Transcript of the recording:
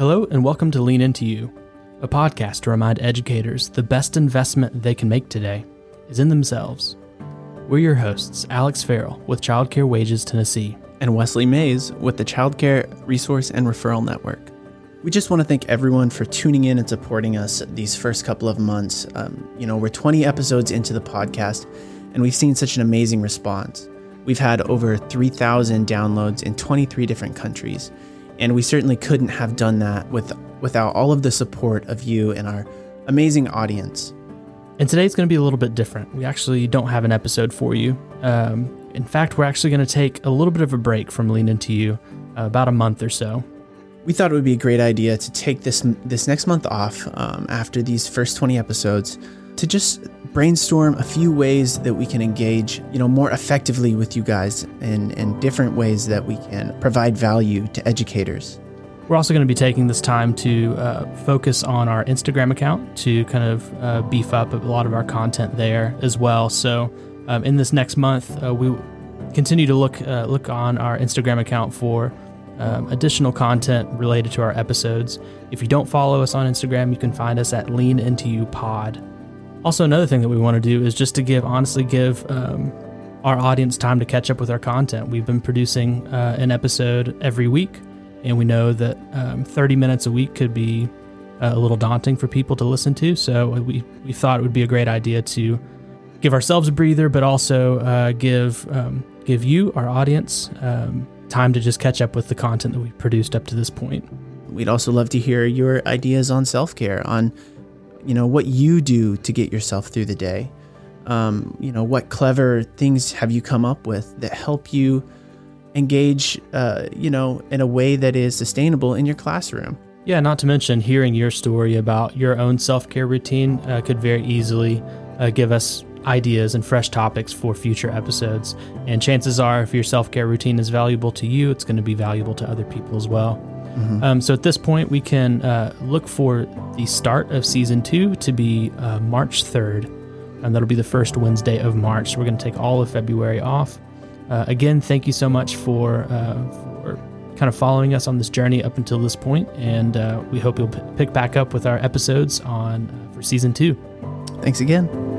Hello, and welcome to Lean Into You, a podcast to remind educators the best investment they can make today is in themselves. We're your hosts, Alex Farrell with Childcare Wages Tennessee, and Wesley Mays with the Childcare Resource and Referral Network. We just want to thank everyone for tuning in and supporting us these first couple of months. Um, you know, we're 20 episodes into the podcast, and we've seen such an amazing response. We've had over 3,000 downloads in 23 different countries, and we certainly couldn't have done that with, without all of the support of you and our amazing audience. And today's going to be a little bit different. We actually don't have an episode for you. Um, in fact, we're actually going to take a little bit of a break from Lean Into You, uh, about a month or so. We thought it would be a great idea to take this this next month off um, after these first 20 episodes to just brainstorm a few ways that we can engage, you know, more effectively with you guys and, and different ways that we can provide value to educators. We're also going to be taking this time to uh, focus on our Instagram account to kind of uh, beef up a lot of our content there as well. So, um, in this next month, uh, we continue to look uh, look on our Instagram account for um, additional content related to our episodes. If you don't follow us on Instagram, you can find us at Lean Into You Pod. Also, another thing that we want to do is just to give, honestly, give um, our audience time to catch up with our content. We've been producing uh, an episode every week, and we know that um, 30 minutes a week could be uh, a little daunting for people to listen to. So we, we thought it would be a great idea to give ourselves a breather, but also uh, give um, give you, our audience, um, time to just catch up with the content that we've produced up to this point. We'd also love to hear your ideas on self care, on you know what you do to get yourself through the day. Um, you know what clever things have you come up with that help you engage uh, you know in a way that is sustainable in your classroom? Yeah not to mention hearing your story about your own self-care routine uh, could very easily uh, give us ideas and fresh topics for future episodes and chances are if your self-care routine is valuable to you it's going to be valuable to other people as well Mm-hmm. Um, so at this point, we can uh, look for the start of season two to be uh, March 3rd, and that'll be the first Wednesday of March. So we're going to take all of February off. Uh, again, thank you so much for uh, for kind of following us on this journey up until this point, and uh, we hope you'll p- pick back up with our episodes on uh, for season two. Thanks again.